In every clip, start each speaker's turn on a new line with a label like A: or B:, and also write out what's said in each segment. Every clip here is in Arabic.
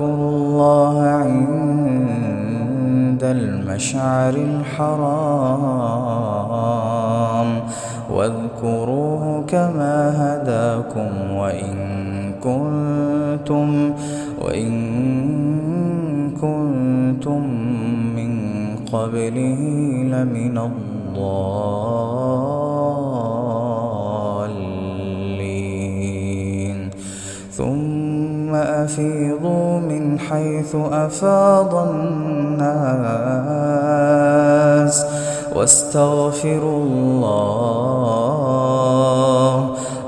A: فاذكروا الله عند المشعر الحرام واذكروه كما هداكم وإن كنتم وإن كنتم من قبله لمن الضالين. ثم أفيضوا من حيث أفاض الناس واستغفروا الله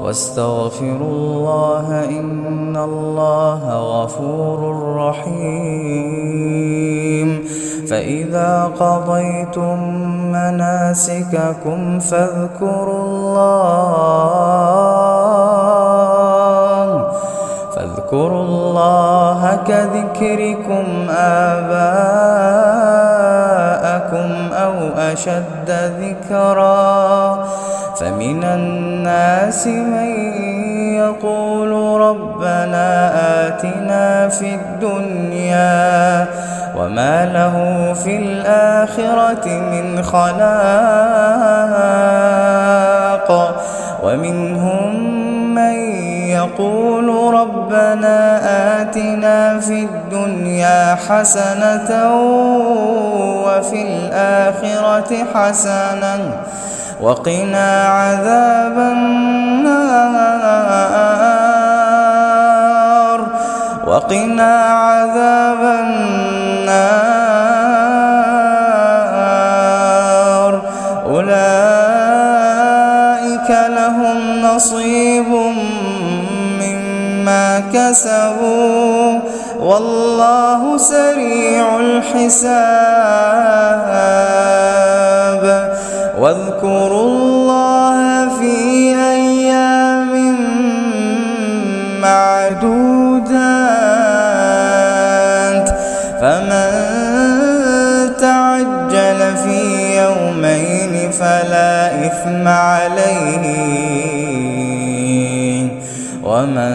A: واستغفروا الله إن الله غفور رحيم. فإذا قضيتم مناسككم فاذكروا الله فاذكروا كذكركم آباءكم أو أشد ذكرًا فمن الناس من يقول ربنا آتنا في الدنيا وما له في الآخرة من خلاق ومنهم من يقول ربنا آتنا في الدنيا حسنة وفي الآخرة حسنة وقنا عذاب النار. وقنا عذاب النار. أولئك لهم نصيب. كسبوا والله سريع الحساب. واذكروا الله في أيام معدودات. فمن تعجل في يومين فلا إثم عليه. ومن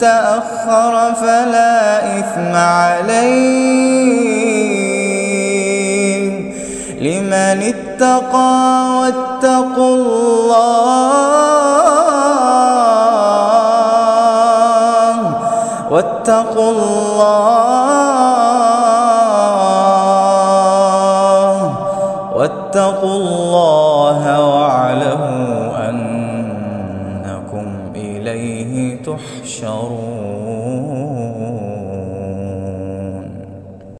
A: تأخر فلا إثم عليه. لمن اتقى واتقوا الله واتقوا الله واتقوا الله تحشرون.